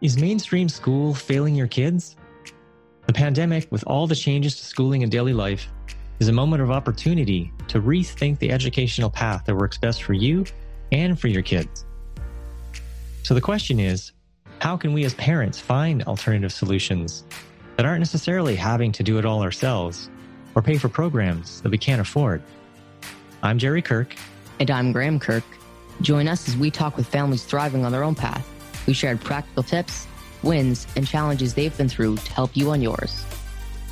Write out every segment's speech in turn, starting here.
Is mainstream school failing your kids? The pandemic, with all the changes to schooling and daily life, is a moment of opportunity to rethink the educational path that works best for you and for your kids. So the question is how can we as parents find alternative solutions that aren't necessarily having to do it all ourselves or pay for programs that we can't afford? I'm Jerry Kirk. And I'm Graham Kirk. Join us as we talk with families thriving on their own path we shared practical tips, wins, and challenges they've been through to help you on yours.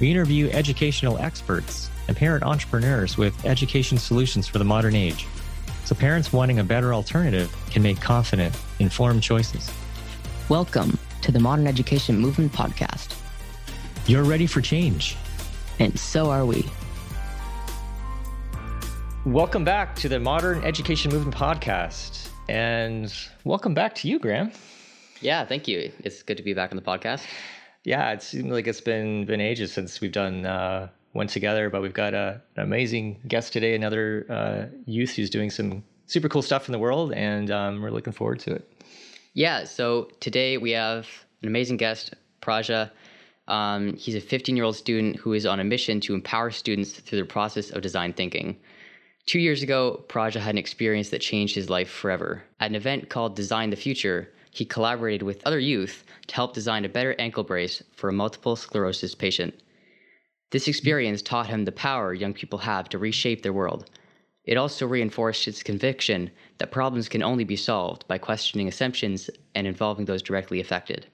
We interview educational experts and parent entrepreneurs with education solutions for the modern age, so parents wanting a better alternative can make confident, informed choices. Welcome to the Modern Education Movement Podcast. You're ready for change. And so are we. Welcome back to the Modern Education Movement Podcast. And welcome back to you, Graham. Yeah, thank you. It's good to be back on the podcast. Yeah, it seems like it's been been ages since we've done uh, one together, but we've got a, an amazing guest today, another uh, youth who's doing some super cool stuff in the world, and um, we're looking forward to it. Yeah, so today we have an amazing guest, Praja. Um, he's a 15 year old student who is on a mission to empower students through the process of design thinking. Two years ago, Praja had an experience that changed his life forever. At an event called Design the Future, he collaborated with other youth to help design a better ankle brace for a multiple sclerosis patient. This experience taught him the power young people have to reshape their world. It also reinforced his conviction that problems can only be solved by questioning assumptions and involving those directly affected.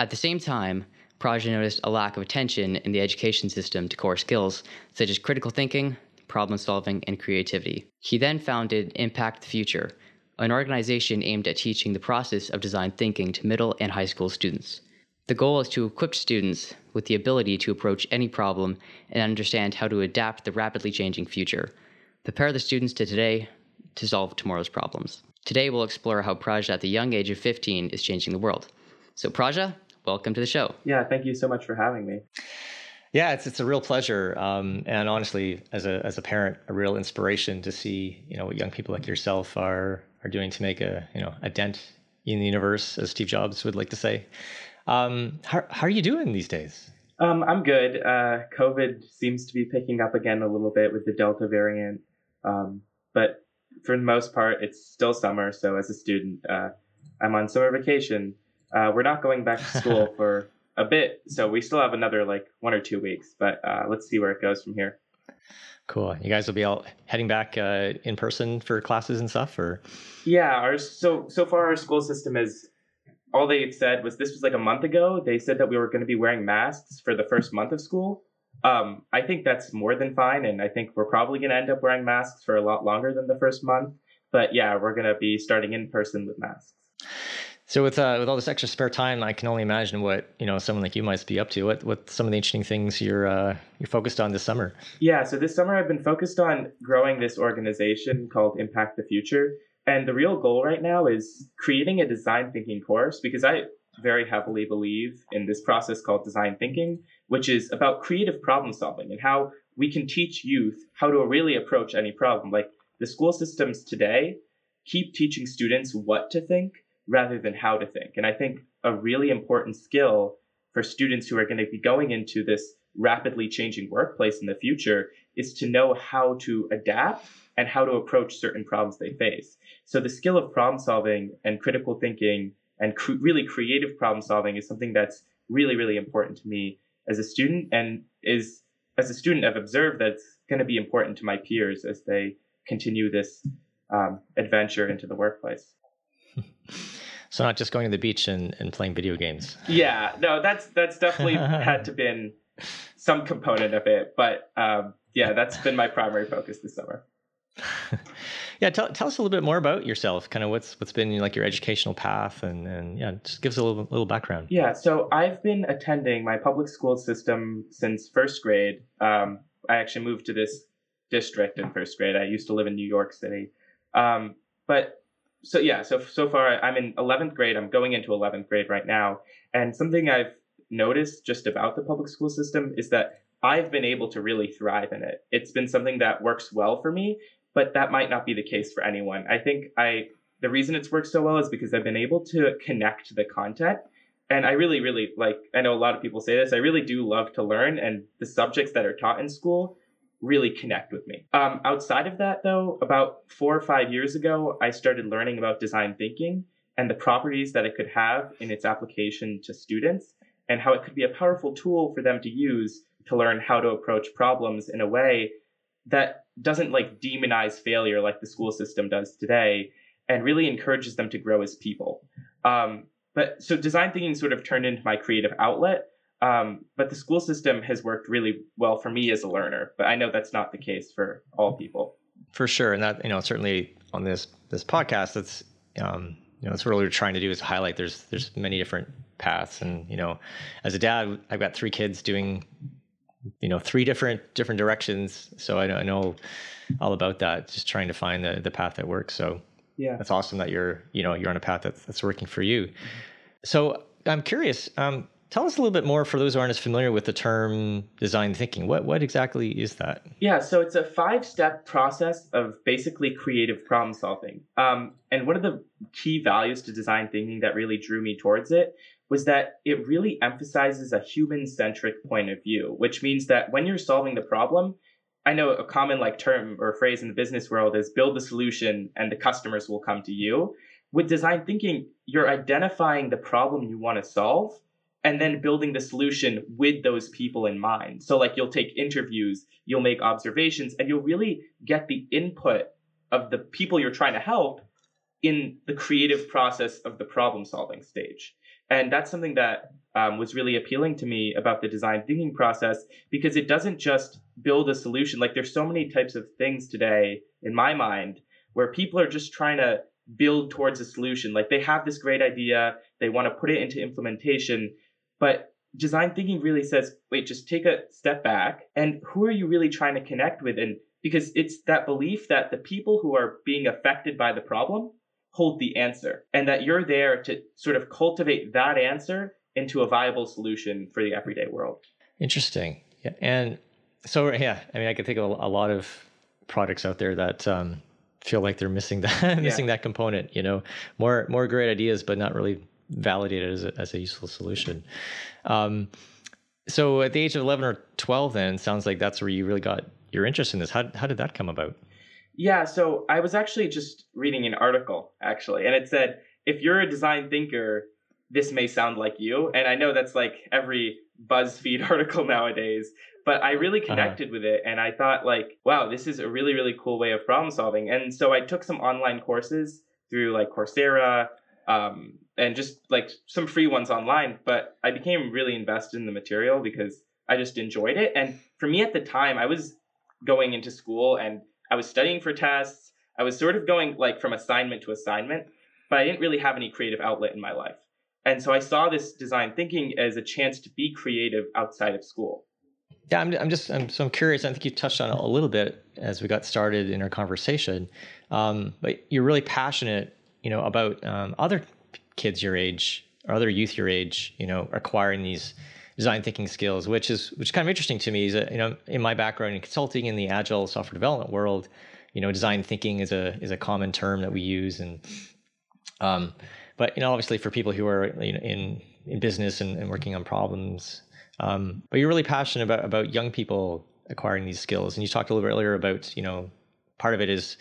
At the same time, Praja noticed a lack of attention in the education system to core skills such as critical thinking, problem solving, and creativity. He then founded Impact the Future, an organization aimed at teaching the process of design thinking to middle and high school students. The goal is to equip students with the ability to approach any problem and understand how to adapt the rapidly changing future. Prepare the students to today to solve tomorrow's problems. Today, we'll explore how Praja at the young age of 15 is changing the world. So, Praja, welcome to the show. Yeah, thank you so much for having me. Yeah, it's it's a real pleasure, um, and honestly, as a as a parent, a real inspiration to see you know what young people like yourself are are doing to make a you know a dent in the universe, as Steve Jobs would like to say. Um, how how are you doing these days? Um, I'm good. Uh, COVID seems to be picking up again a little bit with the Delta variant, um, but for the most part, it's still summer. So as a student, uh, I'm on summer vacation. Uh, we're not going back to school for a bit, so we still have another like one or two weeks. But uh, let's see where it goes from here. Cool. You guys will be all heading back uh, in person for classes and stuff, or? Yeah. Our so so far our school system is all they said was this was like a month ago. They said that we were going to be wearing masks for the first month of school. Um, I think that's more than fine, and I think we're probably going to end up wearing masks for a lot longer than the first month. But yeah, we're going to be starting in person with masks. So with uh, with all this extra spare time, I can only imagine what you know someone like you might be up to. What what some of the interesting things you're uh, you're focused on this summer? Yeah, so this summer I've been focused on growing this organization called Impact the Future, and the real goal right now is creating a design thinking course because I very heavily believe in this process called design thinking, which is about creative problem solving and how we can teach youth how to really approach any problem. Like the school systems today keep teaching students what to think rather than how to think. And I think a really important skill for students who are going to be going into this rapidly changing workplace in the future is to know how to adapt and how to approach certain problems they face. So the skill of problem solving and critical thinking and cr- really creative problem solving is something that's really, really important to me as a student and is as a student I've observed that's going to be important to my peers as they continue this um, adventure into the workplace. So not just going to the beach and, and playing video games. Yeah, no, that's that's definitely had to been some component of it, but um, yeah, that's been my primary focus this summer. yeah, tell, tell us a little bit more about yourself. Kind of what's what's been like your educational path, and and yeah, just give us a little little background. Yeah, so I've been attending my public school system since first grade. Um, I actually moved to this district in first grade. I used to live in New York City, um, but so yeah, so so far I'm in 11th grade. I'm going into 11th grade right now, and something I've noticed just about the public school system is that I've been able to really thrive in it. It's been something that works well for me, but that might not be the case for anyone. I think I the reason it's worked so well is because I've been able to connect the content And I really, really like, I know a lot of people say this, I really do love to learn, and the subjects that are taught in school really connect with me. Um, outside of that, though, about four or five years ago, I started learning about design thinking and the properties that it could have in its application to students, and how it could be a powerful tool for them to use to learn how to approach problems in a way that doesn't like demonize failure like the school system does today and really encourages them to grow as people. Um, but so design thinking sort of turned into my creative outlet. Um, but the school system has worked really well for me as a learner. But I know that's not the case for all people. For sure, and that you know certainly on this this podcast, that's um, you know that's what we're trying to do is highlight. There's there's many different paths, and you know, as a dad, I've got three kids doing you know three different different directions. So I, I know all about that. Just trying to find the the path that works. So yeah, that's awesome that you're you know you're on a path that's that's working for you. So I'm curious. Um, tell us a little bit more for those who aren't as familiar with the term design thinking. What what exactly is that? Yeah, so it's a five step process of basically creative problem solving. Um, and one of the key values to design thinking that really drew me towards it was that it really emphasizes a human centric point of view, which means that when you're solving the problem, I know a common like term or phrase in the business world is build the solution and the customers will come to you. With design thinking, you're identifying the problem you want to solve and then building the solution with those people in mind. So like you'll take interviews, you'll make observations, and you'll really get the input of the people you're trying to help in the creative process of the problem solving stage. And that's something that um, was really appealing to me about the design thinking process because it doesn't just build a solution. Like there's so many types of things today in my mind where people are just trying to build towards a solution. Like they have this great idea, they want to put it into implementation, but design thinking really says, wait, just take a step back and who are you really trying to connect with? And because it's that belief that the people who are being affected by the problem hold the answer and that you're there to sort of cultivate that answer into a viable solution for the everyday world. Interesting. Yeah. And so, yeah, I mean, I can think of a, lot of products out there that um, feel like they're missing that, missing yeah. that component, you know, more, more great ideas, but not really validated as a, as a useful solution. Um, so at the age of 11 or 12, then sounds like that's where you really got your interest in this. How, how did that come about? Yeah, so I was actually just reading an article actually, and it said if you're a design thinker, this may sound like you. And I know that's like every BuzzFeed article nowadays, but I really uh-huh. connected uh-huh. with it and I thought like, wow, this is a really really cool way of problem solving. And so I took some online courses through like Coursera um, and just like some free ones online, but I became really invested in the material because I just enjoyed it. And for me at the time, I was going into school and I was studying for tests. I was sort of going like from assignment to assignment, but I didn't really have any creative outlet in my life. And so I saw this design thinking as a chance to be creative outside of school. Yeah, I'm, I'm just I'm so I'm curious. I think you touched on it a little bit as we got started in our conversation, um, but you're really passionate, you know, about um, other kids your age or other youth your age, you know, acquiring these design thinking skills, which is which is kind of interesting to me. Is that you know in my background in consulting in the agile software development world, you know design thinking is a is a common term that we use, and um, but you know obviously for people who are you know, in in business and, and working on problems, um, but you're really passionate about about young people acquiring these skills, and you talked a little bit earlier about you know part of it is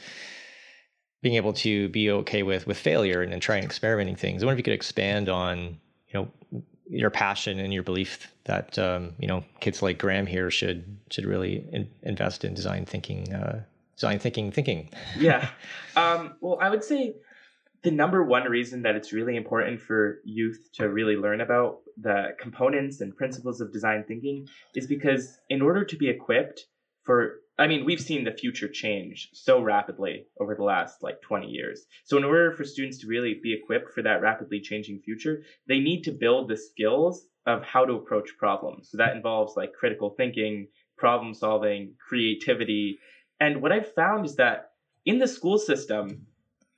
being able to be okay with with failure and, and trying experimenting things. I wonder if you could expand on you know your passion and your belief that um, you know kids like Graham here should should really in, invest in design thinking, uh, design thinking, thinking. yeah, um, well, I would say the number one reason that it's really important for youth to really learn about the components and principles of design thinking is because in order to be equipped for I mean, we've seen the future change so rapidly over the last like 20 years. So, in order for students to really be equipped for that rapidly changing future, they need to build the skills of how to approach problems. So, that involves like critical thinking, problem solving, creativity. And what I've found is that in the school system,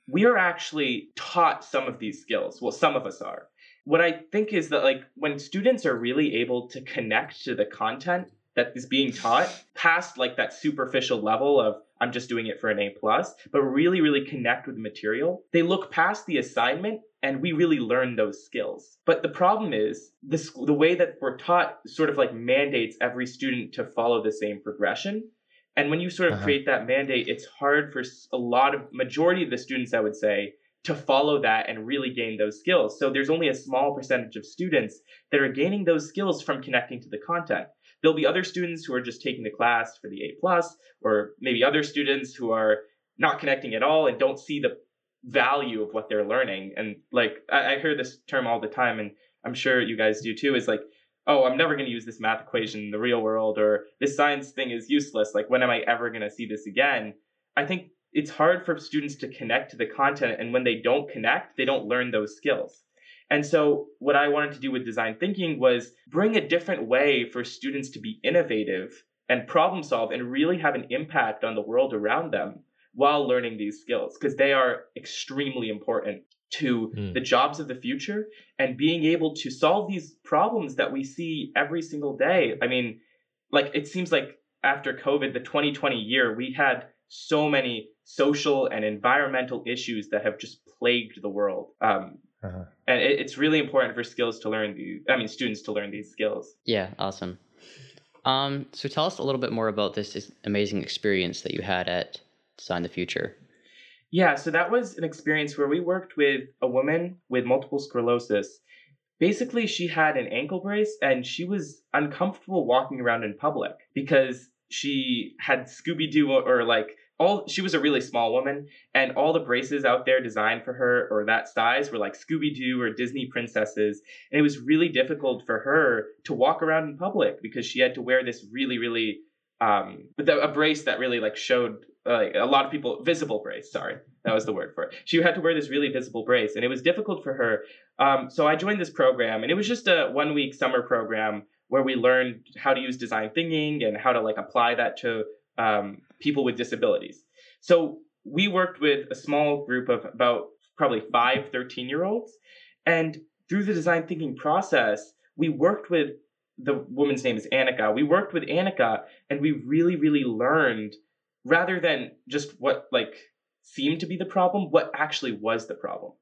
we are actually taught some of these skills. Well, some of us are. What I think is that, like, when students are really able to connect to the content that is being taught past like that superficial level of I'm just doing it for an A plus, but really, really connect with the material. They look past the assignment and we really learn those skills. But the problem is this, the way that we're taught sort of like mandates every student to follow the same progression. And when you sort of uh-huh. create that mandate, it's hard for a lot of majority of the students, I would say, to follow that and really gain those skills. So there's only a small percentage of students that are gaining those skills from connecting to the content. There'll be other students who are just taking the class for the A plus, or maybe other students who are not connecting at all and don't see the value of what they're learning. And like I, I hear this term all the time, and I'm sure you guys do too. Is like, oh, I'm never going to use this math equation in the real world, or this science thing is useless. Like, when am I ever going to see this again? I think it's hard for students to connect to the content, and when they don't connect, they don't learn those skills. And so, what I wanted to do with design thinking was bring a different way for students to be innovative and problem solve and really have an impact on the world around them while learning these skills because they are extremely important to mm. the jobs of the future and being able to solve these problems that we see every single day. I mean, like it seems like after COVID, the 2020 year, we had so many social and environmental issues that have just plagued the world. Um, uh-huh. And it, it's really important for skills to learn these. I mean, students to learn these skills. Yeah, awesome. Um, so tell us a little bit more about this amazing experience that you had at Design the Future. Yeah, so that was an experience where we worked with a woman with multiple sclerosis. Basically, she had an ankle brace and she was uncomfortable walking around in public because she had Scooby Doo or like all she was a really small woman and all the braces out there designed for her or that size were like scooby-doo or disney princesses and it was really difficult for her to walk around in public because she had to wear this really really um a brace that really like showed like a lot of people visible brace sorry that was the word for it. She had to wear this really visible brace and it was difficult for her. Um, so i joined this program and it was just a one week summer program where we learned how to use design thinking and how to like apply that to um, people with disabilities. So we worked with a small group of about probably five 13 year olds. And through the design thinking process, we worked with the woman's name is Annika. We worked with Annika and we really, really learned rather than just what like seemed to be the problem, what actually was the problem.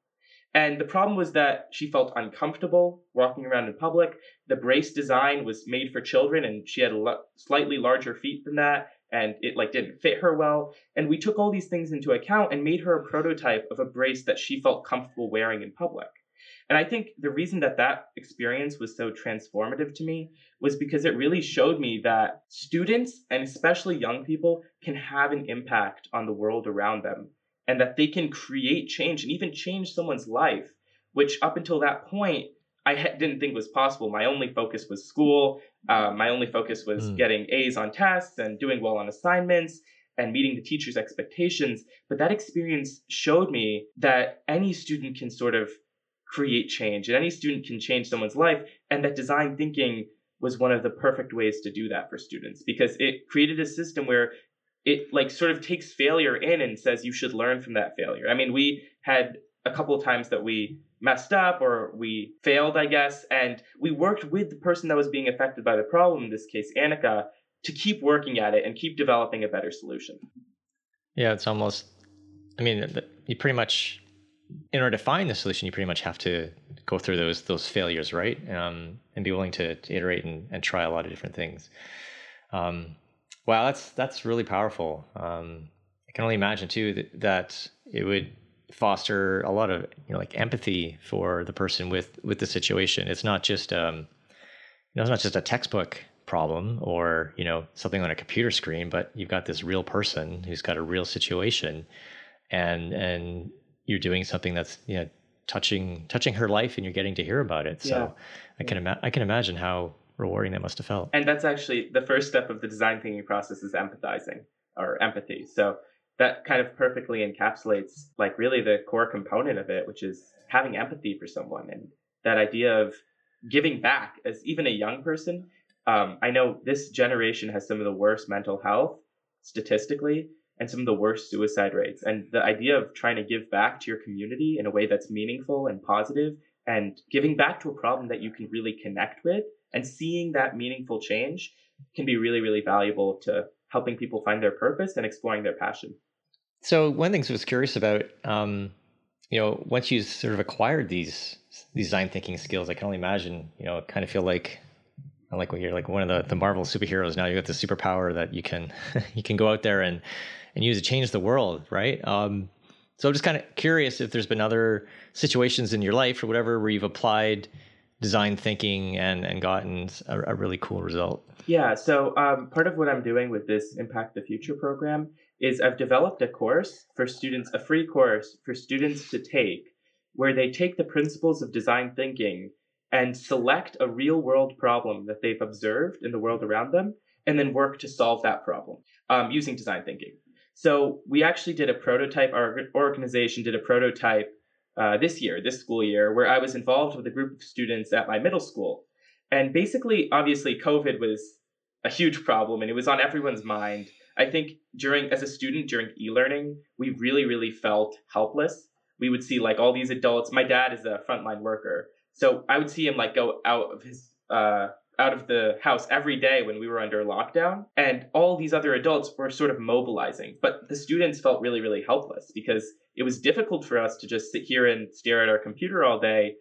And the problem was that she felt uncomfortable walking around in public. The brace design was made for children and she had slightly larger feet than that and it like didn't fit her well. And we took all these things into account and made her a prototype of a brace that she felt comfortable wearing in public. And i think the reason that that experience was so transformative to me was because it really showed me that students and especially young people can have an impact on the world around them and that they can create change and even change someone's life which up until that point I didn't think was possible. My only focus was school. Uh, my only focus was mm. getting A's on tests and doing well on assignments and meeting the teacher's expectations. But that experience showed me that any student can sort of create change and any student can change someone's life. And that design thinking was one of the perfect ways to do that for students because it created a system where it like sort of takes failure in and says you should learn from that failure. I mean, we had a couple of times that we messed up or we failed, I guess. And we worked with the person that was being affected by the problem, in this case, Annika, to keep working at it and keep developing a better solution. Yeah, it's almost, I mean, you pretty much, in order to find the solution, you pretty much have to go through those those failures, right? Um, and be willing to, to iterate and, and, try a lot of different things. Um, wow, that's that's really powerful. Um, I can only imagine too that, that it would foster a lot of you know like empathy for the person with with the situation. It's not just um, you know it's not just a textbook problem or you know something on a computer screen, but you've got this real person who's got a real situation, and and you're doing something that's you know touching touching her life, and you're getting to hear about it. So. I can ima- I can imagine how rewarding that must have felt. And that's actually the first step of the design thinking process is empathizing or empathy. So that kind of perfectly encapsulates like really the core component of it, which is having empathy for someone and that idea of giving back as even a young person. Um, I know this generation has some of the worst mental health statistically and some of the worst suicide rates. And the idea of trying to give back to your community in a way that's meaningful and positive and giving back to a problem that you can really connect with and seeing that meaningful change can be really, really valuable to helping people find their purpose and exploring their passion. So one thing I was curious about, um, you know, once you sort of acquired these design thinking skills, I can only imagine, you know, kind of feel like like when you're like one of the, the Marvel superheroes now, you got the superpower that you can you can go out there and and use to change the world, right? Um, so I'm just kind of curious if there's been other situations in your life or whatever where you've applied design thinking and and gotten a, a really cool result. Yeah. So um, part of what I'm doing with this Impact the Future program is I've developed a course for students, a free course for students to take, where they take the principles of design thinking and select a real world problem that they've observed in the world around them, and then work to solve that problem um, using design thinking. So we actually did a prototype. Our organization did a prototype uh, this year, this school year, where I was involved with a group of students at my middle school. And basically, obviously, COVID was a huge problem, and it was on everyone's mind. I think during, as a student during e-learning, we really, really felt helpless. We would see like all these adults. My dad is a frontline worker, so I would see him like go out of his uh, out of the house every day when we were under lockdown, and all these other adults were sort of mobilizing. But the students felt really, really helpless because it was difficult for us to just sit here and stare at our computer all day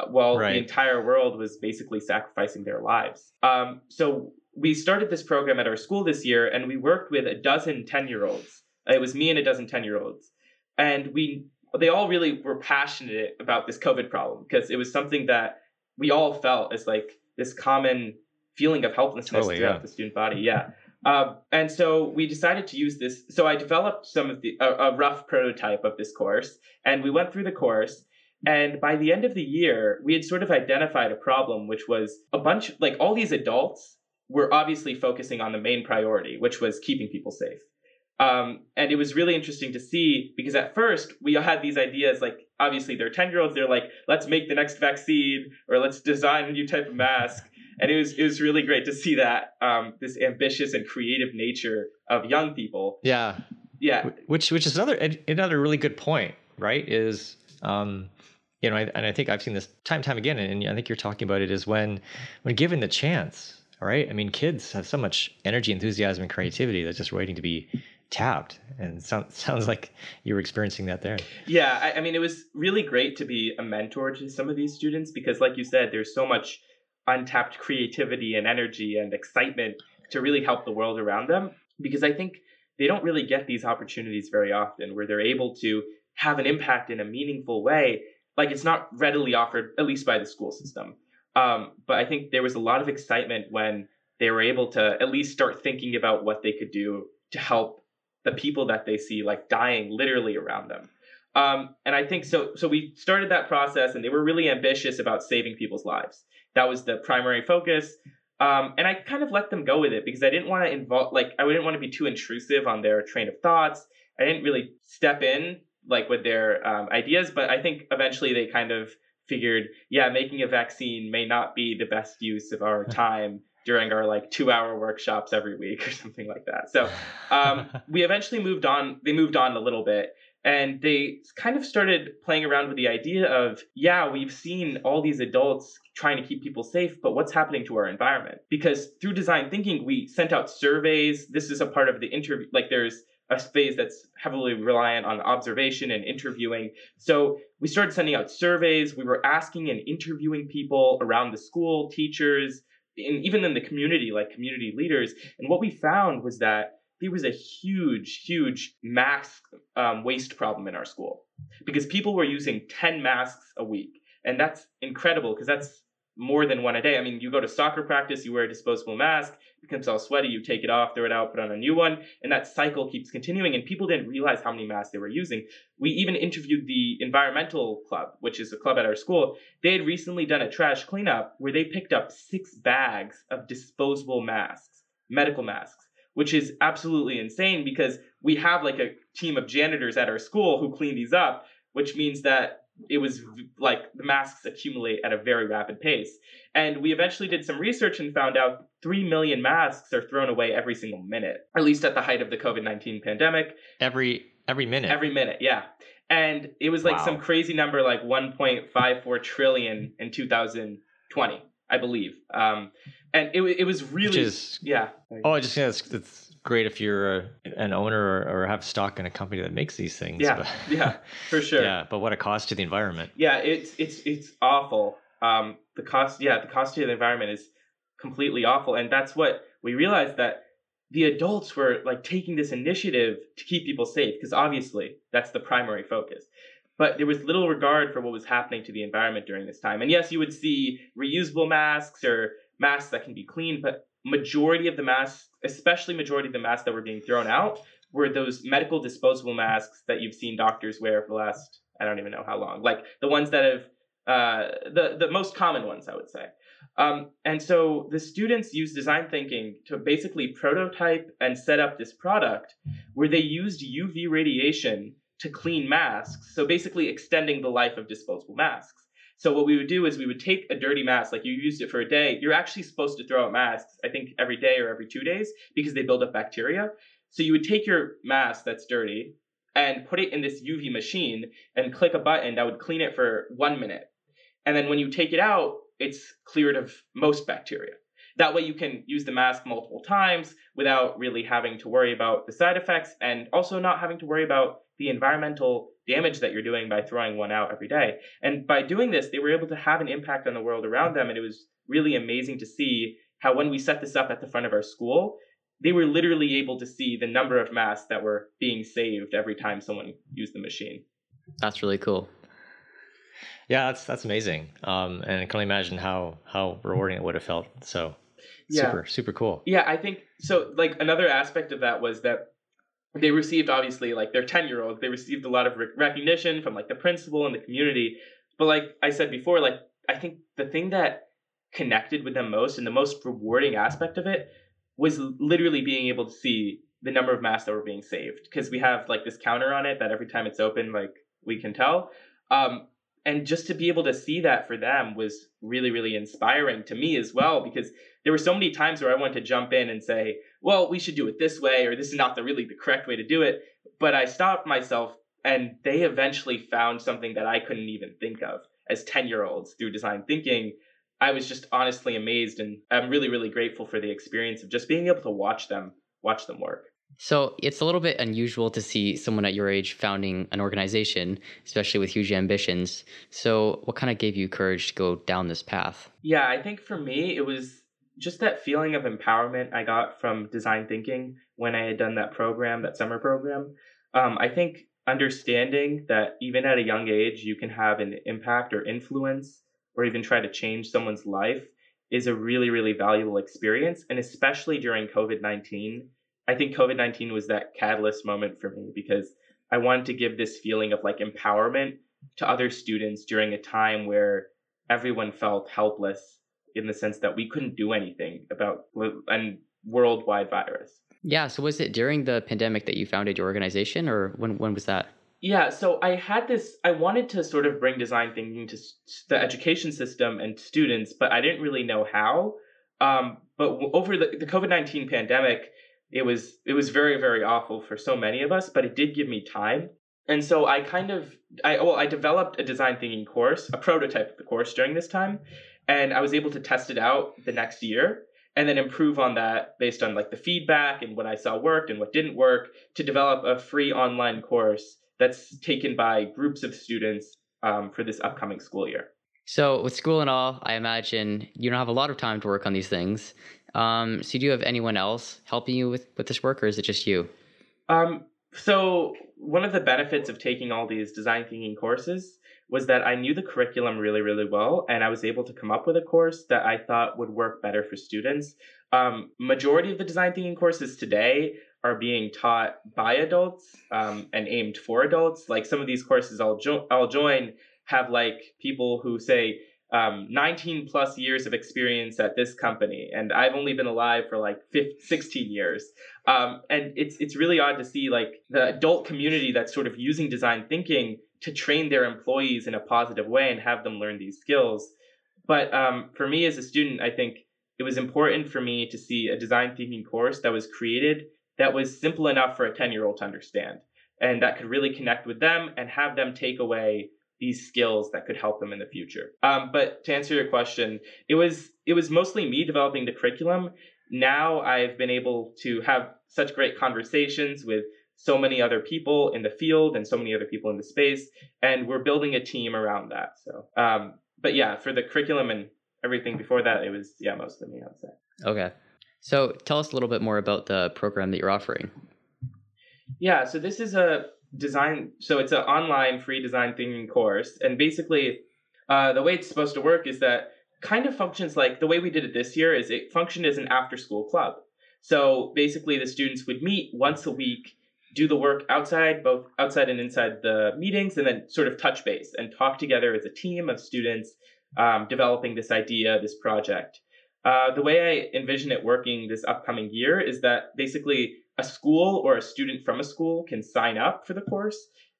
uh, while right. the entire world was basically sacrificing their lives. Um, so we started this program at our school this year, and we worked with a dozen 10 year olds. It was me and a dozen 10 year olds. And we they all really were passionate about this COVID problem because it was something that we all felt as like this common feeling of helplessness totally, throughout yeah. the student body. Yeah. Um, and so we decided to use this. So I developed some of the a, a rough prototype of this course, and we went through the course. And by the end of the year, we had sort of identified a problem, which was a bunch like all these adults were obviously focusing on the main priority, which was keeping people safe. Um, and it was really interesting to see because at first we had these ideas like obviously they're 10 year olds they're like let's make the next vaccine or let's design a new type of mask. And it was it was really great to see that um, this ambitious and creative nature of young people. Yeah. Yeah. Which which is another another really good point right is um, you know and I think I've seen this time and time again and I think you're talking about it is when when given the chance right? I mean kids have so much energy enthusiasm and creativity that's just waiting to be tapped. And so, sounds like you were experiencing that there. Yeah I, I, mean it was really great to be a mentor to some of these students because like you said there's so much untapped creativity and energy and excitement to really help the world around them because i think they don't really get these opportunities very often where they're able to have an impact in a meaningful way like it's not readily offered at least by the school system um, but i think there was a lot of excitement when they were able to at least start thinking about what they could do to help the people that they see like dying literally around them. Um, and I think so. So we started that process, and they were really ambitious about saving people's lives. That was the primary focus. Um, and I kind of let them go with it because I didn't want to involve, like, I didn't want to be too intrusive on their train of thoughts. I didn't really step in like with their um, ideas, but I think eventually they kind of figured, yeah, making a vaccine may not be the best use of our time during our like two hour workshops every week or something like that. So um, we eventually moved on. They moved on a little bit and they kind of started playing around with the idea of, yeah, we've seen all these adults trying to keep people safe, but what's happening to our environment? Because through design thinking, we sent out surveys. This is a part of the interview. Like there's a phase that's heavily reliant on observation and interviewing. So we started sending out surveys. We were asking and interviewing people around the school, teachers, and even in the community, like community leaders. And what we found was that there was a huge, huge mask um, waste problem in our school because people were using 10 masks a week. And that's incredible because that's more than one a day. I mean, you go to soccer practice, you wear a disposable mask, becomes all sweaty, you take it off, throw it out, put on a new one, and that cycle keeps continuing. And people didn't realize how many masks they were using. We even interviewed the environmental club, which is a club at our school. They had recently done a trash cleanup where they picked up six bags of disposable masks, medical masks. Which is absolutely insane because we have like a team of janitors at our school who clean these up, which means that it was like the masks accumulate at a very rapid pace. And we eventually did some research and found out 3 million masks are thrown away every single minute, at least at the height of the COVID 19 pandemic. Every every minute. Every minute, yeah. And it was like wow. some crazy number like 1.54 trillion in 2020, I believe. Um, and it, it was really, is, yeah. Oh, I just, yeah, it's great if you're a, an owner or, or, have stock in a company that makes these things. Yeah, but, yeah, for sure. Yeah, but what a cost to the environment. Yeah, it's it's it's awful. Um, the cost, yeah, the cost to the environment is completely awful, and that's what we realized that the adults were like taking this initiative to keep people safe because obviously that's the primary focus but there was little regard for what was happening to the environment during this time and yes you would see reusable masks or masks that can be cleaned but majority of the masks especially majority of the masks that were being thrown out were those medical disposable masks that you've seen doctors wear for the last i don't even know how long like the ones that have uh, the the most common ones i would say um, and so the students used design thinking to basically prototype and set up this product where they used UV radiation to clean masks. So basically extending the life of disposable masks. So what we would do is we would take a dirty mask, like you used it for a day. You're actually supposed to throw out masks, I think every day or every two days because they build up bacteria. So you would take your mask that's dirty and put it in this UV machine and click a button that would clean it for one minute. And then when you take it out, it's cleared of most bacteria. That way, you can use the mask multiple times without really having to worry about the side effects and also not having to worry about the environmental damage that you're doing by throwing one out every day. And by doing this, they were able to have an impact on the world around them. And it was really amazing to see how, when we set this up at the front of our school, they were literally able to see the number of masks that were being saved every time someone used the machine. That's really cool. Yeah, that's that's amazing. Um, and I can only imagine how how rewarding it would have felt. So yeah. super super cool. Yeah, I think so. Like another aspect of that was that they received obviously like they're 10 year olds they received a lot of recognition from like the principal and the community but like i said before like i think the thing that connected with them most and the most rewarding aspect of it was literally being able to see the number of masks that were being saved because we have like this counter on it that every time it's open like we can tell um, and just to be able to see that for them was really really inspiring to me as well because there were so many times where i wanted to jump in and say well we should do it this way or this is not the really the correct way to do it. But i stopped myself and they eventually found something that i couldn't even think of as 10 year olds through design thinking. I was just honestly amazed and i'm really really grateful for the experience of just being able to watch them watch them work so it's a little bit unusual to see someone at your age founding an organization, especially with huge ambitions. So what kind of gave you courage to go down this path? Yeah, I think for me, it was just that feeling of empowerment I got from design thinking when I had done that program, that summer program. Um, I think understanding that even at a young age, you can have an impact or influence or even try to change someone's life is a really, really valuable experience. And especially during COVID 19 I think COVID 19 was that catalyst moment for me because I wanted to give this feeling of like empowerment to other students during a time where everyone felt helpless in the sense that we couldn't do anything about a worldwide virus. Yeah. So was it during the pandemic that you founded your organization or when, when was that? Yeah, so I had this, I wanted to sort of bring design thinking to the education system and students, but I didn't really know how. Um, but over the, the COVID 19 pandemic, it was it was very very awful for so many of us but it did give me time. And so i kind of i well i developed a design thinking course a prototype of the course during this time and i was able to test it out the next year and then improve on that based on like the feedback and what i saw worked and what didn't work to develop a free online course that's taken by groups of students um, for this upcoming school year. So with school and all i imagine you don't have a lot of time to work on these things um, so do you have anyone else helping you with, with this work or is it just you? Um, so one of the benefits of taking all these design thinking courses was that I knew the curriculum really, really well, and I was able to come up with a course that I thought would work better for students. Um, majority of the design thinking courses today are being taught by adults um, and aimed for adults. Like some of these courses I'll, jo- I'll join have like people who say, um, 19 plus years of experience at this company, and I've only been alive for like 15, 16 years. Um, and it's it's really odd to see like the adult community that's sort of using design thinking to train their employees in a positive way and have them learn these skills. But um, for me as a student, I think it was important for me to see a design thinking course that was created that was simple enough for a 10 year old to understand and that could really connect with them and have them take away these skills that could help them in the future. Um, but to answer your question, it was it was mostly me developing the curriculum. Now I've been able to have such great conversations with so many other people in the field and so many other people in the space, and we're building a team around that. So, um, but yeah, for the curriculum and everything before that, it was yeah mostly me. I would say. Okay, so tell us a little bit more about the program that you're offering. Yeah, so this is a design. So it's an online free design thinking course, and basically, uh, the way it's supposed to work is that kind of functions like the way we did it this year is it functioned as an after school club. So basically, the students would meet once a week, do the work outside, both outside and inside the meetings, and then sort of touch base and talk together as a team of students um, developing this idea, this project. Uh, the way I envision it working this upcoming year is that basically a school or a student from a school can sign up for the course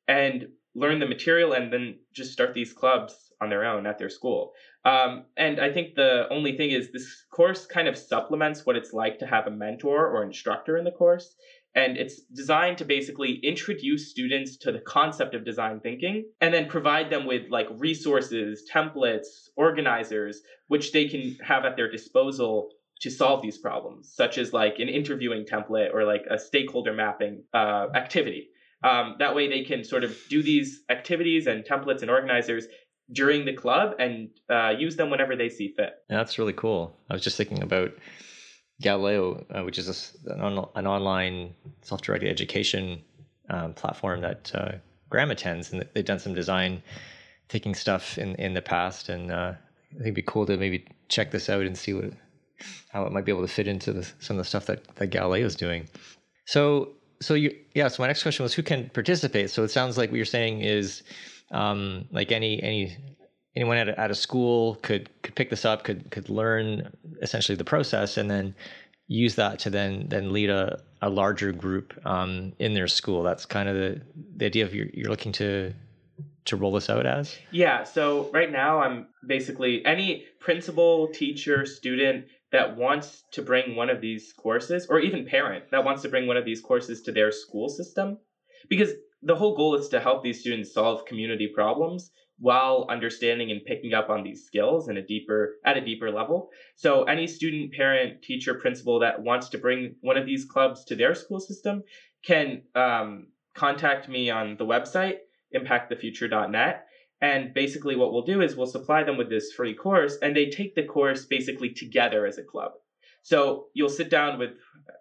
and learn the material and then just start these clubs on their own at their school. Um, and I think the only thing is this course kind of supplements what it's like to have a mentor or instructor in the course. And it's designed to basically introduce students to the concept of design thinking and then provide them with like resources, templates, organizers, which they can have at their disposal to solve these problems, such as like an interviewing template or like a stakeholder mapping uh, activity. Um, that way, they can sort of do these activities and templates and organizers during the club and uh, use them whenever they see fit. Yeah, that's really cool. I was just thinking about Galileo, uh, which is a, an, on, an, online self-directed education um, platform that uh, Graham attends, and they've done some design thinking stuff in in the past, and uh, I think it'd be cool to maybe check this out and see what how it might be able to fit into the, some of the stuff that that Galileo is doing. So so you yeah. So my next question was who can participate. So it sounds like what you're saying is um, like any any anyone at a, at a school could could pick this up, could could learn essentially the process, and then use that to then then lead a, a larger group um, in their school. That's kind of the the idea of you're, you're looking to to roll this out as. Yeah. So right now, I'm basically any principal, teacher, student that wants to bring one of these courses, or even parent that wants to bring one of these courses to their school system, because the whole goal is to help these students solve community problems while understanding and picking up on these skills in a deeper at a deeper level. So any student, parent, teacher, principal that wants to bring one of these clubs to their school system can um, contact me on the website impactthefuture.net. And basically, what we'll do is we'll supply them with this free course, and they take the course basically together as a club. So you'll sit down with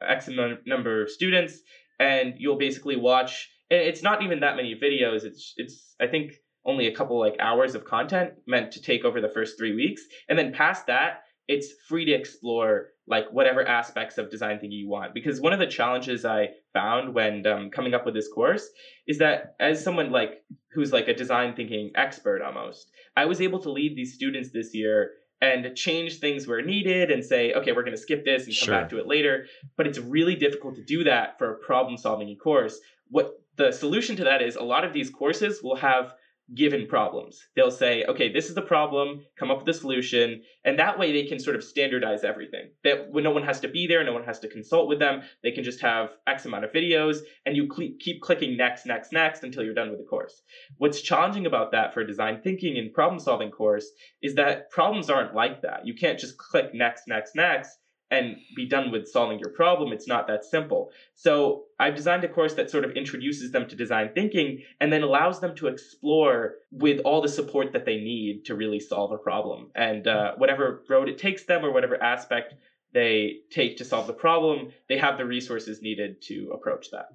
X number of students, and you'll basically watch it's not even that many videos. It's it's I think only a couple like hours of content meant to take over the first three weeks, and then past that, it's free to explore like whatever aspects of design thinking you want. Because one of the challenges I found when um, coming up with this course is that as someone like who's like a design thinking expert almost, I was able to lead these students this year and change things where needed and say, okay, we're going to skip this and come sure. back to it later. But it's really difficult to do that for a problem solving course. What the solution to that is a lot of these courses will have given problems. They'll say, okay, this is the problem, come up with a solution, and that way they can sort of standardize everything. That when no one has to be there, no one has to consult with them, they can just have X amount of videos, and you cl- keep clicking next, next, next until you're done with the course. What's challenging about that for a design thinking and problem solving course is that problems aren't like that. You can't just click next, next, next and be done with solving your problem. It's not that simple. So I've designed a course that sort of introduces them to design thinking and then allows them to explore with all the support that they need to really solve a problem. And uh, whatever road it takes them or whatever aspect they take to solve the problem, they have the resources needed to approach that.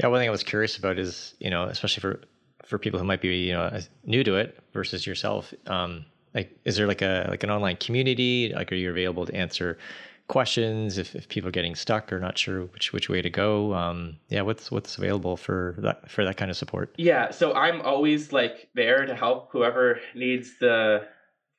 Yeah, one thing I was curious about is, you know, especially for for people who might be, you know, new to it versus yourself, um, like, is there like a like an online community? Like, are you available to answer questions if, if people are getting stuck or not sure which which way to go um, yeah what's what's available for that for that kind of support? Yeah so i'm always like there to help whoever needs the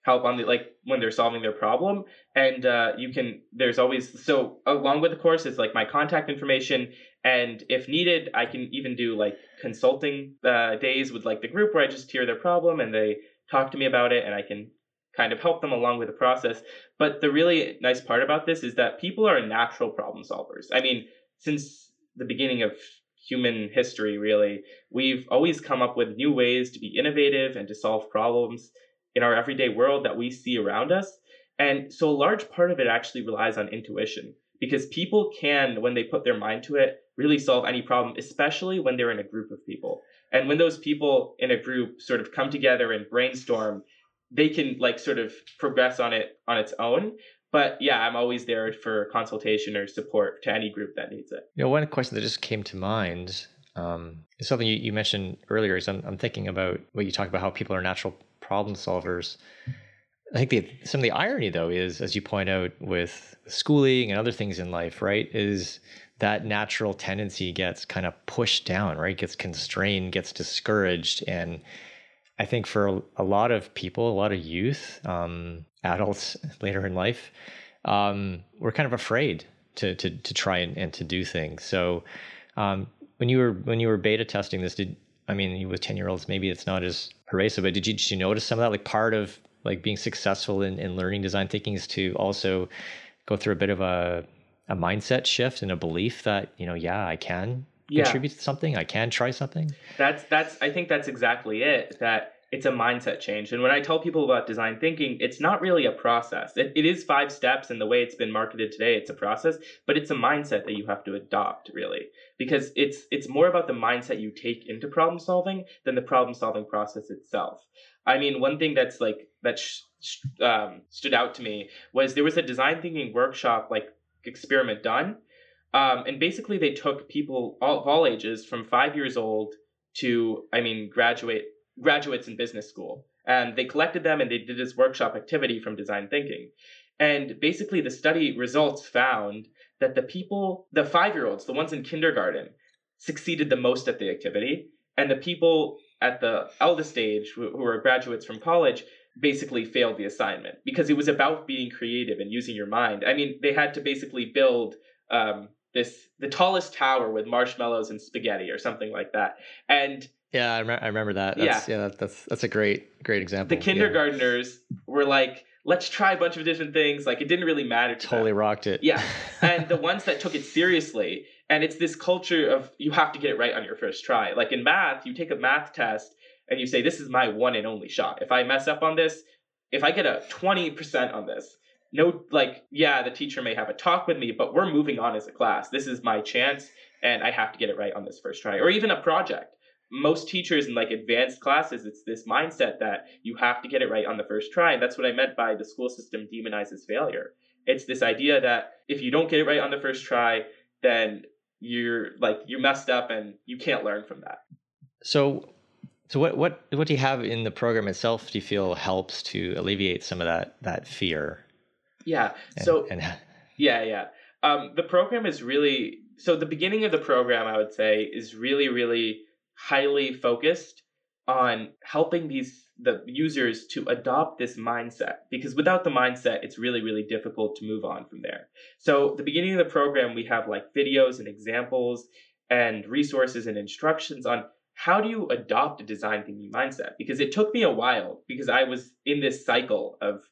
help on the like when they're solving their problem. And uh, you can there's always so along with the course is like my contact information. And if needed i can even do like consulting uh, days with like the group where i just hear their problem and they talk to me about it and i can kind of help them along with the process. But the really nice part about this is that people are natural problem solvers. I mean, since the beginning of human history, really, we've always come up with new ways to be innovative and to solve problems in our everyday world that we see around us. And so a large part of it actually relies on intuition because people can, when they put their mind to it, really solve any problem, especially when they're in a group of people. And when those people in a group sort of come together and brainstorm, they can like sort of progress on it on its own. But yeah, I'm always there for consultation or support to any group that needs it. You know, one question that just came to mind um, is something you, you mentioned earlier. Is I'm, I'm thinking about what you talked about how people are natural problem solvers. I think the, some of the irony, though, is as you point out with schooling and other things in life, right? Is that natural tendency gets kind of pushed down, right? Gets constrained, gets discouraged, and I think for a lot of people, a lot of youth, um, adults later in life, um, we're kind of afraid to to to try and, and to do things. So um, when you were when you were beta testing this, did I mean with ten year olds, maybe it's not as pervasive, but did you did you notice some of that? Like part of like being successful in, in learning design thinking is to also go through a bit of a a mindset shift and a belief that you know yeah i can yeah. contribute to something i can try something that's that's i think that's exactly it that it's a mindset change and when i tell people about design thinking it's not really a process it, it is five steps and the way it's been marketed today it's a process but it's a mindset that you have to adopt really because it's it's more about the mindset you take into problem solving than the problem solving process itself i mean one thing that's like that sh- um, stood out to me was there was a design thinking workshop like experiment done. Um, and basically, they took people all, of all ages from five years old to, I mean, graduate graduates in business school, and they collected them and they did this workshop activity from design thinking. And basically, the study results found that the people, the five year olds, the ones in kindergarten, succeeded the most at the activity, and the people at the eldest age, who, were graduates from college, basically failed the assignment because it was about being creative and using your mind. I mean, they had to basically build um, this the tallest tower with marshmallows and spaghetti or something like that. And yeah, I, rem- I remember that. That's, yeah, yeah, that's that's a great great example. The kindergartners yeah. were like, let's try a bunch of different things. Like it didn't really matter. To totally them. rocked it. Yeah, and the ones that took it seriously, and it's this culture of you have to get it right on your first try. Like in math, you take a math test and you say, this is my one and only shot. If I mess up on this, if I get a 20% on this, no, like, yeah, the teacher may have a talk with me, but we're moving on as a class. This is my chance, and I have to get it right on this first try. Or even a project. Most teachers in like advanced classes, it's this mindset that you have to get it right on the first try. And that's what I meant by the school system demonizes failure. It's this idea that if you don't get it right on the first try, then you're like you messed up and you can't learn from that. So so what what what do you have in the program itself? Do you feel helps to alleviate some of that that fear? Yeah. And, so and, yeah, yeah. Um, the program is really so the beginning of the program I would say is really really highly focused on helping these the users to adopt this mindset because without the mindset it's really really difficult to move on from there so the beginning of the program we have like videos and examples and resources and instructions on how do you adopt a design thinking mindset? Because it took me a while because I was in this cycle of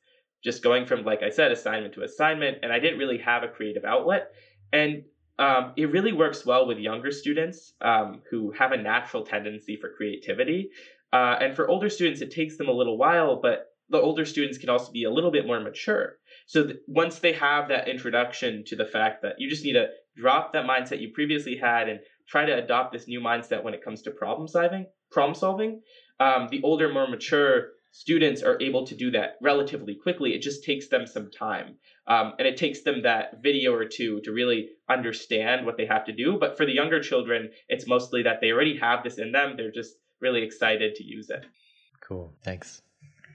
just going from, like I said, assignment to assignment, and I didn't really have a creative outlet. And um, it really works well with younger students um, who have a natural tendency for creativity. Uh, and for older students, it takes them a little while, but the older students can also be a little bit more mature. So th- once they have that introduction to the fact that you just need to drop that mindset you previously had and try to adopt this new mindset when it comes to problem solving. Problem solving. Um, the older, more mature students are able to do that relatively quickly. It just takes them some time, um, and it takes them that video or two to really understand what they have to do. But for the younger children, it's mostly that they already have this in them. They're just really excited to use it. Cool. Thanks.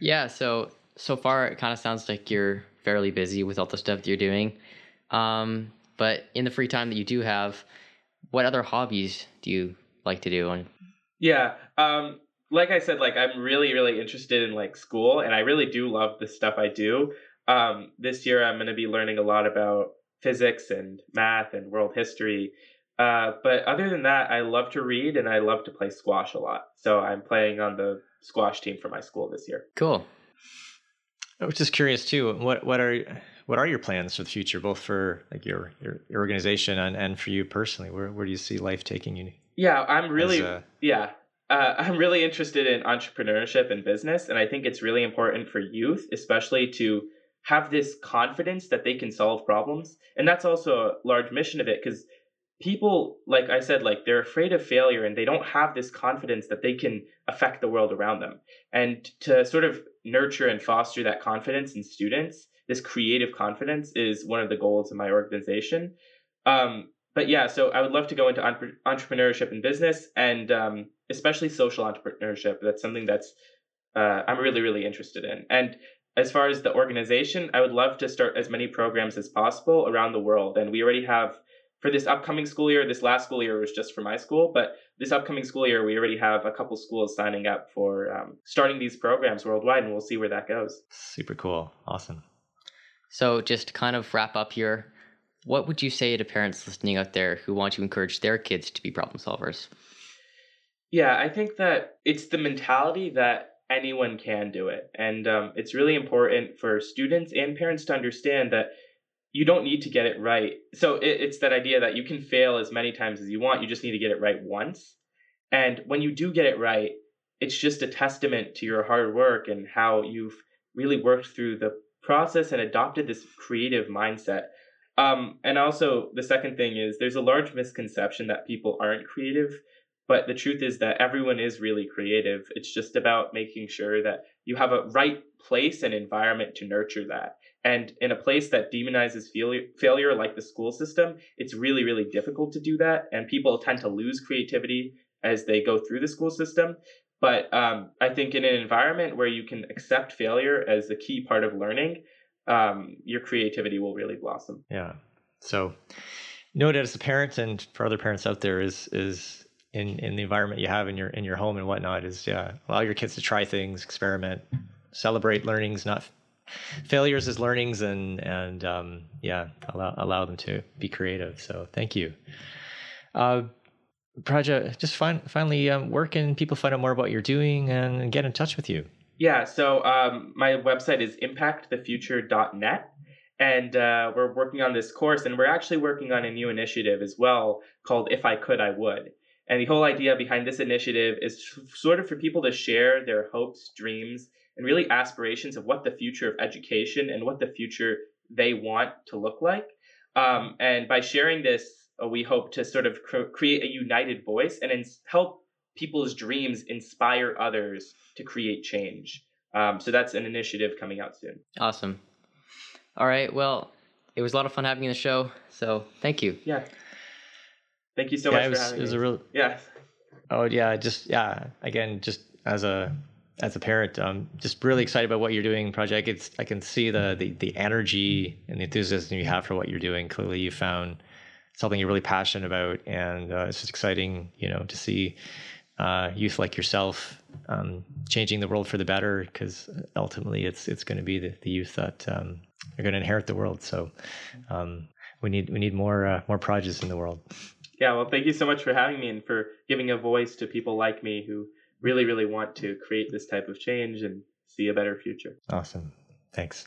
Yeah. So so far, it kind of sounds like you're fairly busy with all the stuff that you're doing. Um, but in the free time that you do have, what other hobbies do you like to do? And yeah, um, like I said, like I'm really really interested in like school, and I really do love the stuff I do. Um, this year, I'm going to be learning a lot about physics and math and world history. Uh, but other than that, I love to read and I love to play squash a lot. So I'm playing on the squash team for my school this year. Cool. I was just curious too. What what are what are your plans for the future, both for like your your, your organization and, and for you personally? Where where do you see life taking you? Yeah, I'm really a... yeah. Uh, I'm really interested in entrepreneurship and business, and I think it's really important for youth, especially to have this confidence that they can solve problems. And that's also a large mission of it because people, like I said, like they're afraid of failure and they don't have this confidence that they can affect the world around them. And to sort of nurture and foster that confidence in students, this creative confidence is one of the goals of my organization. Um, but yeah, so I would love to go into entrepreneurship and business, and um, especially social entrepreneurship. That's something that's uh, I'm really really interested in. And as far as the organization, I would love to start as many programs as possible around the world. And we already have for this upcoming school year. This last school year was just for my school, but this upcoming school year, we already have a couple schools signing up for um, starting these programs worldwide, and we'll see where that goes. Super cool, awesome. So, just to kind of wrap up here, what would you say to parents listening out there who want to encourage their kids to be problem solvers? Yeah, I think that it's the mentality that anyone can do it. And um, it's really important for students and parents to understand that you don't need to get it right. So it, it's that idea that you can fail as many times as you want, you just need to get it right once. And when you do get it right, it's just a testament to your hard work and how you've really worked through the process and adopted this creative mindset. Um, and also, the second thing is there's a large misconception that people aren't creative but the truth is that everyone is really creative. It's just about making sure that you have a right place and environment to nurture that. And in a place that demonizes failure, like the school system, it's really, really difficult to do that. And people tend to lose creativity as they go through the school system. But um, I think in an environment where you can accept failure as a key part of learning, um, your creativity will really blossom. Yeah. So, note as a parent and for other parents out there is is in in the environment you have in your in your home and whatnot is yeah allow your kids to try things experiment celebrate learnings not failures as learnings and and um, yeah allow allow them to be creative. So thank you. Uh, Praja just fin- finally um, where can people find out more about what you're doing and get in touch with you? Yeah so um, my website is impactthefuture.net and uh, we're working on this course and we're actually working on a new initiative as well called if i could i would and the whole idea behind this initiative is sort of for people to share their hopes, dreams, and really aspirations of what the future of education and what the future they want to look like. Um, and by sharing this, uh, we hope to sort of cr- create a united voice and ins- help people's dreams inspire others to create change. Um, so that's an initiative coming out soon. Awesome. All right. Well, it was a lot of fun having you on the show. So thank you. Yeah. Thank you so yeah, much it was, for having it was me. a real yeah. Oh yeah, just yeah. Again, just as a as a parent, um, just really excited about what you're doing, project. It's I can see the, the the energy and the enthusiasm you have for what you're doing. Clearly, you found something you're really passionate about, and uh, it's just exciting, you know, to see uh, youth like yourself um, changing the world for the better. Because ultimately, it's it's going to be the, the youth that um, are going to inherit the world. So um, we need we need more uh, more projects in the world. Yeah, well, thank you so much for having me and for giving a voice to people like me who really, really want to create this type of change and see a better future. Awesome. Thanks.